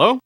Hello?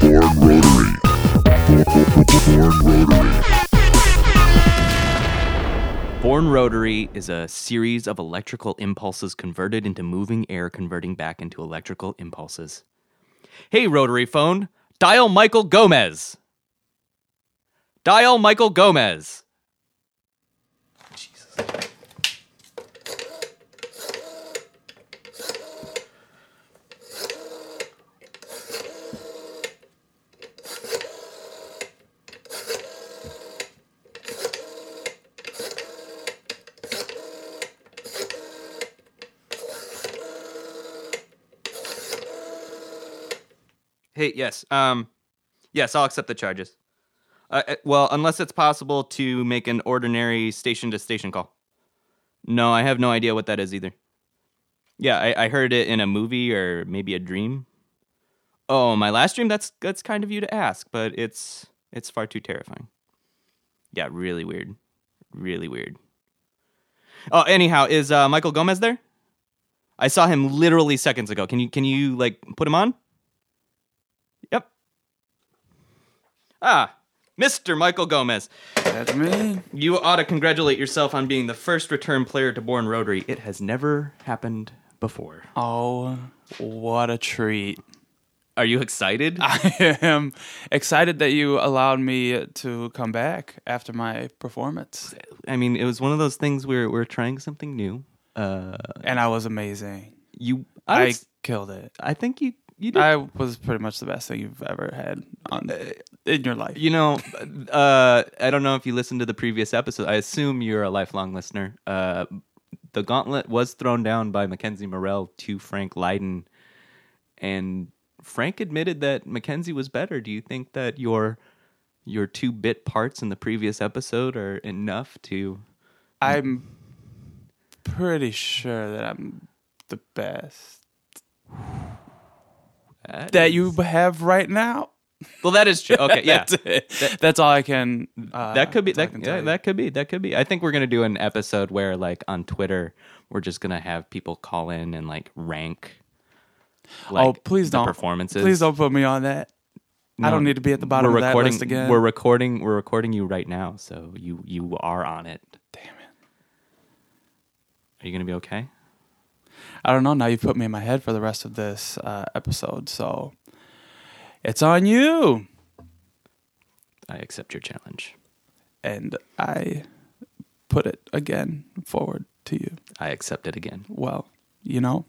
Born Rotary. Born Rotary. Born Rotary is a series of electrical impulses converted into moving air, converting back into electrical impulses. Hey, Rotary phone, dial Michael Gomez. Dial Michael Gomez. Hey, yes. Um, yes, I'll accept the charges. Uh, uh, well, unless it's possible to make an ordinary station to station call. No, I have no idea what that is either. Yeah, I, I heard it in a movie or maybe a dream. Oh, my last dream. That's that's kind of you to ask, but it's it's far too terrifying. Yeah, really weird, really weird. Oh, anyhow, is uh, Michael Gomez there? I saw him literally seconds ago. Can you can you like put him on? Yep. Ah, Mr. Michael Gomez. That's me. You ought to congratulate yourself on being the first return player to Born Rotary. It has never happened before. Oh, what a treat. Are you excited? I am excited that you allowed me to come back after my performance. I mean, it was one of those things where we're trying something new. Uh, And I was amazing. you, I, I would- killed it. I think you, you did. I was pretty much the best thing you've ever had on in your life. you know, uh, I don't know if you listened to the previous episode. I assume you're a lifelong listener. Uh, the gauntlet was thrown down by Mackenzie Morell to Frank Lydon, and Frank admitted that Mackenzie was better. Do you think that your your two bit parts in the previous episode are enough to? I'm pretty sure that I'm the best that you have right now. Well, that is true. Okay, yeah. That's. That's all I can. Uh, that could be that's all I that, yeah, that could be that could be i think we're gonna do an episode where like on twitter we're just gonna have people call in and like rank like, oh, please don't. performances Please don't put me on that. I don't need to be at the bottom we're of that recording list again. we're recording we're recording you right now so you you are on it Damn it. are you gonna be okay I don't know. Now you've put me in my head for the rest of this uh, episode, so it's on you. i accept your challenge And I put it again forward to you. i accept it again Well, you know,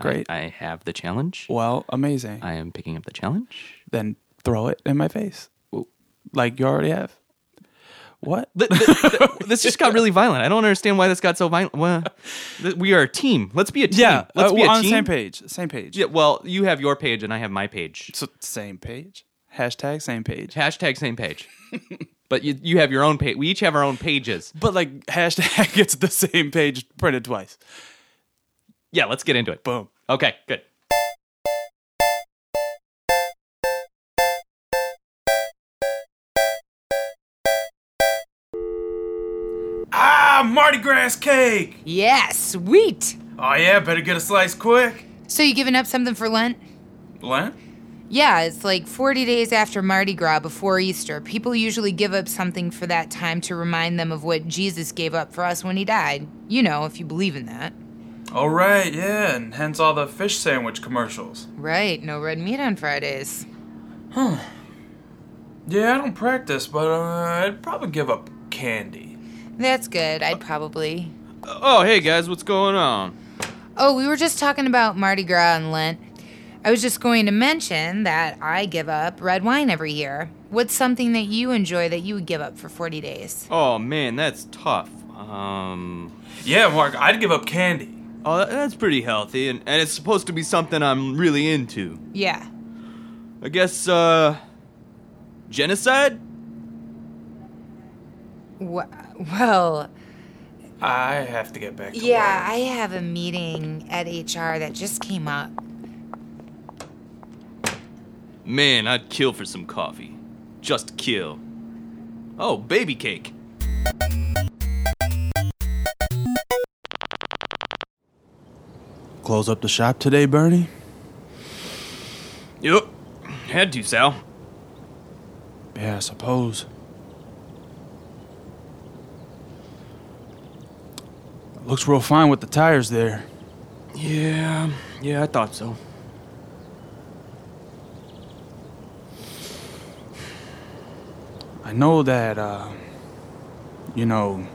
great. i, have the challenge well, amazing. i am picking up the challenge then throw it in my face, Whoa. like you already have. What? Th- th- th- this just got really violent. I don't understand why this got so violent. Well, we are a team. Let's be a team. Yeah, let's uh, be on team. the same page. Same page. Yeah, well, you have your page and I have my page. So same page. Hashtag same page. Hashtag same page. but you you have your own page. We each have our own pages. But like hashtag gets the same page printed twice. Yeah, let's get into it. Boom. Okay, good. Ah, Mardi Gras cake. Yeah, sweet. Oh yeah, better get a slice quick. So you giving up something for Lent? Lent? Yeah, it's like 40 days after Mardi Gras before Easter. People usually give up something for that time to remind them of what Jesus gave up for us when he died. You know, if you believe in that. Oh right, yeah, and hence all the fish sandwich commercials. Right, no red meat on Fridays. Huh. Yeah, I don't practice, but uh, I'd probably give up candy. That's good, I'd probably. Oh, hey guys, what's going on? Oh, we were just talking about Mardi Gras and Lent. I was just going to mention that I give up red wine every year. What's something that you enjoy that you would give up for 40 days? Oh man, that's tough. Um, Yeah, Mark, I'd give up candy. oh, that- that's pretty healthy, and, and it's supposed to be something I'm really into. Yeah. I guess, uh, genocide? Wh- well, I have to get back to yeah, work. I have a meeting at HR that just came up. Man, I'd kill for some coffee. Just kill. Oh, baby cake. Close up the shop today, Bernie? Yep. Had to, Sal. Yeah, I suppose. Looks real fine with the tires there. Yeah, yeah, I thought so. I know that, uh, you know,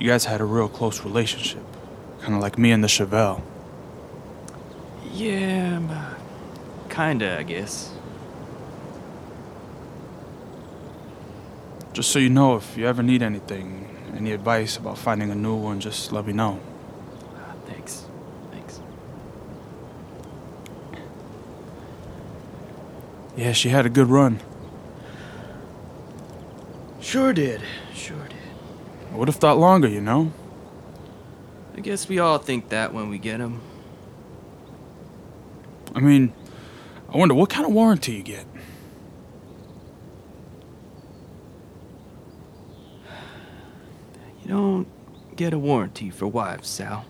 you guys had a real close relationship. Kind of like me and the Chevelle. Yeah, kinda, I guess. Just so you know, if you ever need anything, any advice about finding a new one, just let me know. Thanks. Thanks. Yeah, she had a good run. Sure did. Sure did. I would have thought longer, you know? I guess we all think that when we get them. I mean, I wonder what kind of warranty you get. Don't get a warranty for wives, Sal.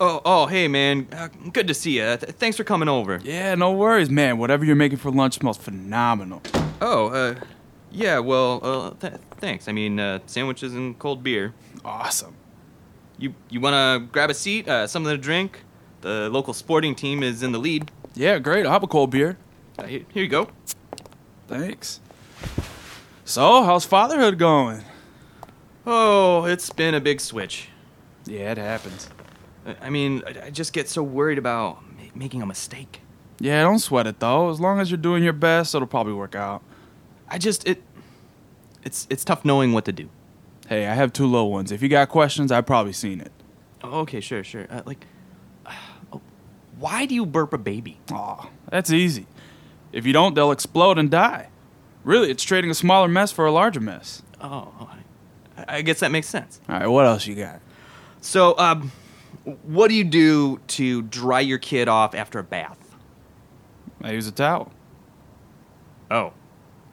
Oh, oh, hey, man. Uh, good to see you. Th- thanks for coming over. Yeah, no worries, man. Whatever you're making for lunch smells phenomenal. Oh, uh, yeah, well, uh, th- thanks. I mean, uh, sandwiches and cold beer. Awesome. You you want to grab a seat, uh, something to drink? The local sporting team is in the lead. Yeah, great. I'll have a cold beer. Uh, here, here you go. Thanks. So, how's fatherhood going? Oh, it's been a big switch. Yeah, it happens. I- mean, I, just get so worried about making a mistake. Yeah, don't sweat it though. As long as you're doing your best, it'll probably work out. I just it it's it's tough knowing what to do. Hey, I have two low ones. If you got questions, I've probably seen it. Oh, okay, sure, sure. Uh, like, oh, why do you burp a baby? Aw, that's easy. If you don't, they'll explode and die. Really, it's trading a smaller mess for a larger mess. Oh, I, I guess that makes sense. All right, what else you got? So, um, what do you do to dry your kid off after a bath? I use a towel. Oh,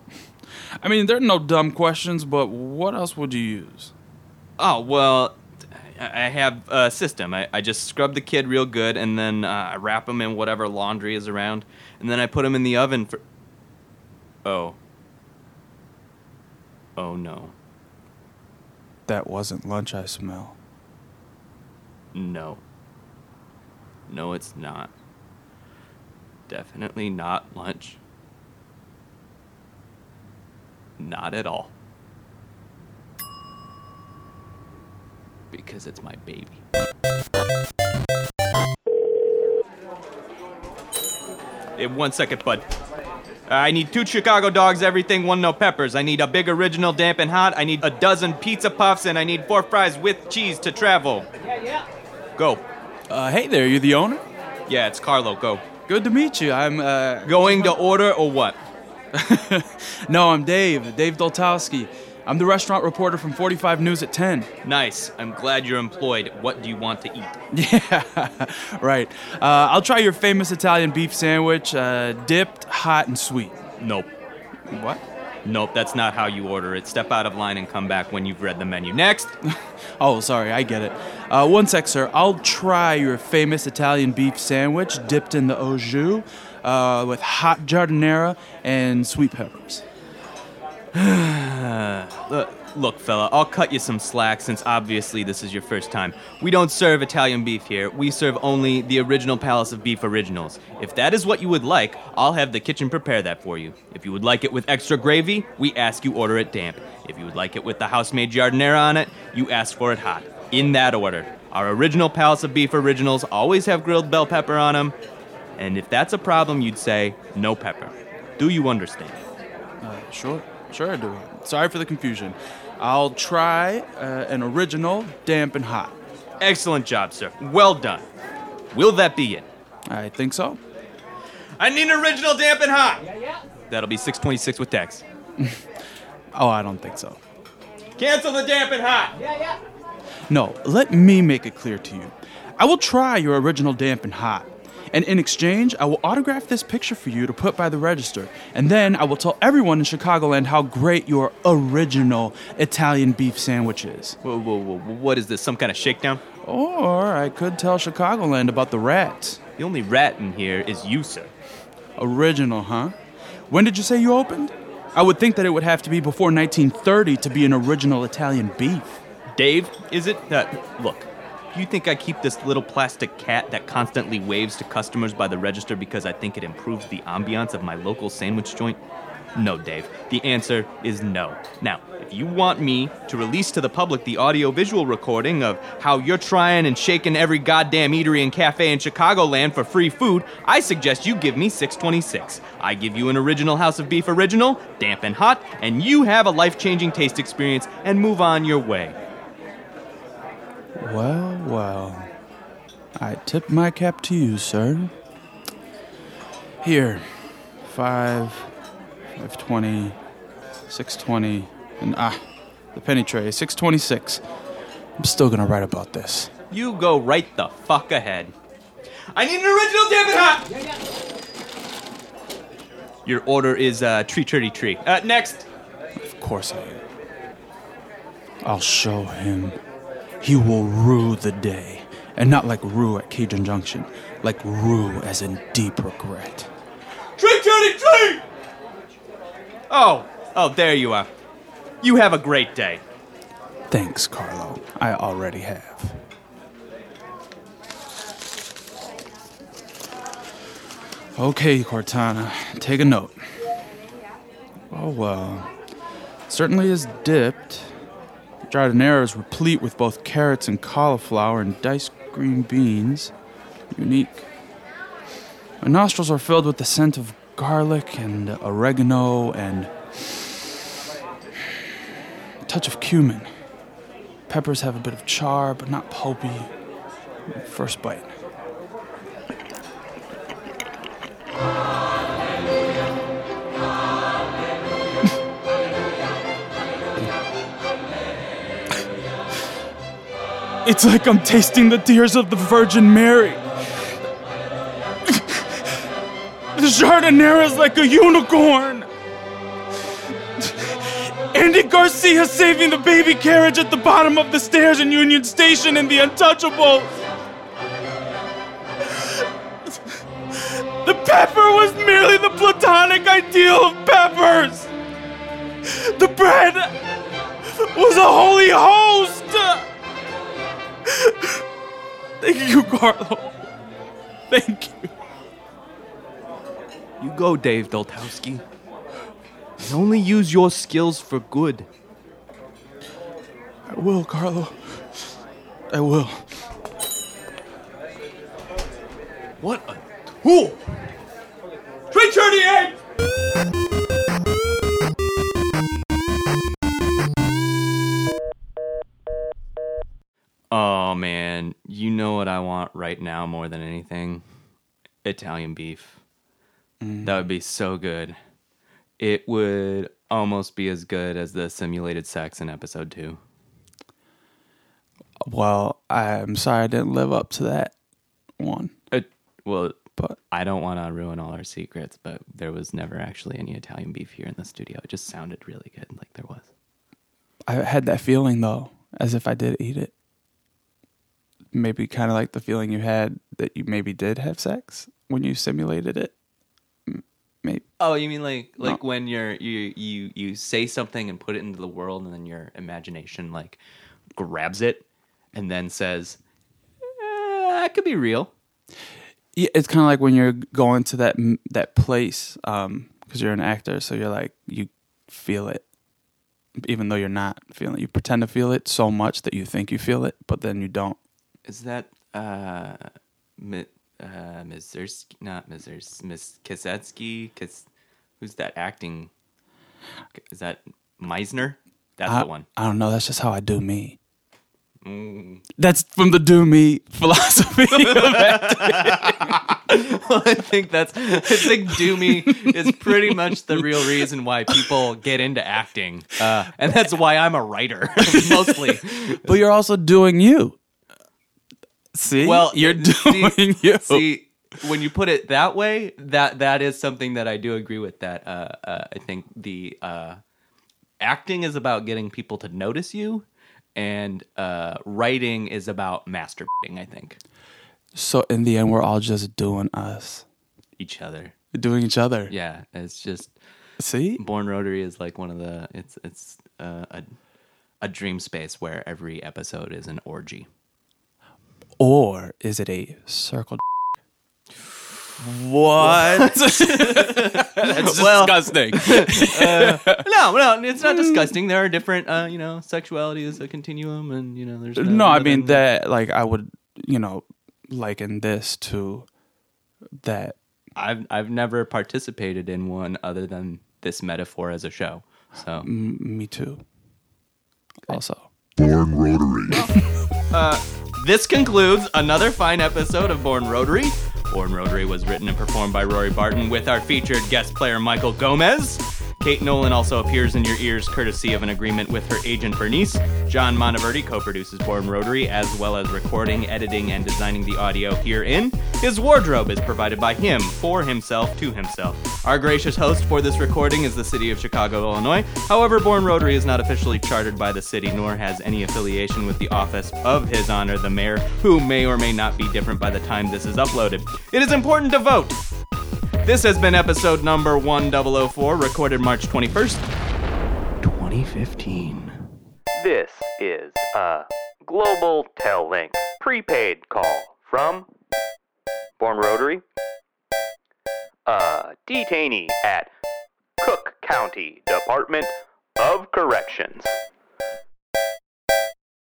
I mean, there are no dumb questions, but what else would you use? oh well, I have a system. I, I just scrub the kid real good, and then uh, I wrap him in whatever laundry is around, and then I put him in the oven for. Oh. Oh no, That wasn't lunch I smell. No. No, it's not. Definitely not lunch. Not at all. Because it's my baby. Eh, one second, bud. I need two Chicago dogs, everything, one no peppers. I need a big original damp and hot. I need a dozen pizza puffs, and I need four fries with cheese to travel. Yeah, yeah. Go. Uh, hey there, you the owner? Yeah, it's Carlo. Go. Good to meet you. I'm, uh. Going to order or what? no, I'm Dave, Dave Doltowski. I'm the restaurant reporter from 45 News at 10. Nice. I'm glad you're employed. What do you want to eat? Yeah, right. Uh, I'll try your famous Italian beef sandwich, uh, dipped, hot, and sweet. Nope. What? Nope, that's not how you order it. Step out of line and come back when you've read the menu. Next. Oh, sorry, I get it. Uh, one sec, sir. I'll try your famous Italian beef sandwich dipped in the au jus uh, with hot giardiniera and sweet peppers. Look, look, fella, I'll cut you some slack since obviously this is your first time. We don't serve Italian beef here. We serve only the original Palace of Beef Originals. If that is what you would like, I'll have the kitchen prepare that for you. If you would like it with extra gravy, we ask you order it damp. If you would like it with the house-made giardiniera on it, you ask for it hot. In that order. Our original Palace of Beef Originals always have grilled bell pepper on them. And if that's a problem, you'd say no pepper. Do you understand? Uh, sure, sure I do. Sorry for the confusion. I'll try uh, an original damp and hot. Excellent job, sir. Well done. Will that be it? I think so. I need an original damp and hot. Yeah, yeah. That'll be 626 with tax. Oh, I don't think so. Cancel the damp and hot. No, let me make it clear to you. I will try your original damp and hot. And in exchange, I will autograph this picture for you to put by the register. And then I will tell everyone in Chicagoland how great your original Italian beef sandwich is. Whoa, whoa, whoa, what is this? Some kind of shakedown? Or I could tell Chicagoland about the rats. The only rat in here is you, sir. Original, huh? When did you say you opened? I would think that it would have to be before 1930 to be an original Italian beef. Dave, is it? Uh, look, you think I keep this little plastic cat that constantly waves to customers by the register because I think it improves the ambiance of my local sandwich joint? No, Dave. The answer is no. Now, if you want me to release to the public the audio visual recording of how you're trying and shaking every goddamn eatery and cafe in Chicagoland for free food, I suggest you give me 626. I give you an original House of Beef original, damp and hot, and you have a life changing taste experience and move on your way. Well, well. I tip my cap to you, sir. Here, five, five twenty, six twenty, and ah, the penny tray, six twenty-six. I'm still gonna write about this. You go right the fuck ahead. I need an original damn it hot! Your order is uh, tree tree tree. Uh, next. Of course I am. I'll show him. He will rue the day, and not like roux at Cajun Junction, like rue as in deep regret. Tree tree tree! Oh, oh, there you are. You have a great day. Thanks, Carlo. I already have. Okay, Cortana, take a note. Oh, well. Certainly is dipped. Giardiniera is replete with both carrots and cauliflower and diced green beans. Unique. My nostrils are filled with the scent of garlic and oregano and a touch of cumin. Peppers have a bit of char, but not pulpy. First bite. It's like I'm tasting the tears of the Virgin Mary. the Giardiniera is like a unicorn. Andy Garcia saving the baby carriage at the bottom of the stairs in Union Station in The Untouchables. The pepper was merely the platonic ideal of peppers. The bread was a holy host. Thank you, Carlo. Thank you. You go, Dave Doltowski. And only use your skills for good. I will, Carlo. I will. What a tool! 338! Right now more than anything? Italian beef. That would be so good. It would almost be as good as the simulated sex in episode 2. Well, I'm sorry I didn't live up to that one, Uh, well, but I don't want to ruin all our secrets, but there was never actually any Italian beef here in the studio. It just sounded really good, like there was. I had that feeling though, as if I did eat it. Maybe kind of like the feeling you had that you maybe did have sex when you simulated it. Maybe. Oh, you mean like like No. when you're you you you say something and put it into the world, and then your imagination like grabs it and then says, eh, "That could be real." Yeah, it's kind of like when you're going to that that place because you're an actor, so you're like you feel it, even though you're not feeling. it. You pretend to feel it so much that you think you feel it, but then you don't. Is that uh, Mi- uh Mizursky? Not Mizers, Miss Kisetsky? Kis, who's that acting? Is that Meisner? That's I, the one. I don't know. That's just how I do me. That's from the do me philosophy. well, I think that's I think do me is pretty much the real reason why people get into acting, uh, and that's why I'm a writer mostly. but you're also doing you. See? Well, you're see- doing you. See, when you put it that way, that that is something that I do agree with. That uh, uh, I think the uh, acting is about getting people to notice you, and uh, writing is about masturbating. I think So in the end, we're all just doing us, each other. doing each other. Yeah, it's just See? Born Rotary is like one of the it's it's uh, a a dream space where every episode is an orgy. Or is it a circle? What? That's Well- disgusting. Uh, no, no, it's not hmm. disgusting. There are different, uh, you know, sexuality is a continuum, and you know, there's no, I mean that. Like I would, you know, liken this to that. I've I've never participated in one other than this metaphor as a show. So M- me too. Also, Born Rotary. Uh, this concludes another fine episode of Born Rotary. Born Rotary was written and performed by Rory Barton with our featured guest player Michael Gomez. Kate Nolan also appears in your ears courtesy of an agreement with her agent Bernice. John Monteverdi co-produces Born Rotary as well as recording, editing, and designing the audio herein. His wardrobe is provided by him, for himself, to himself. Our gracious host for this recording is the city of Chicago, Illinois. However, Born Rotary is not officially chartered by the city nor has any affiliation with the office of His Honor the Mayor, who may or may not be different by the time this is uploaded. It is important to vote. This has been episode number 1004, recorded March 21st, 2015. This is a Global Tel Link prepaid call from Born Rotary, a detainee at Cook County Department of Corrections.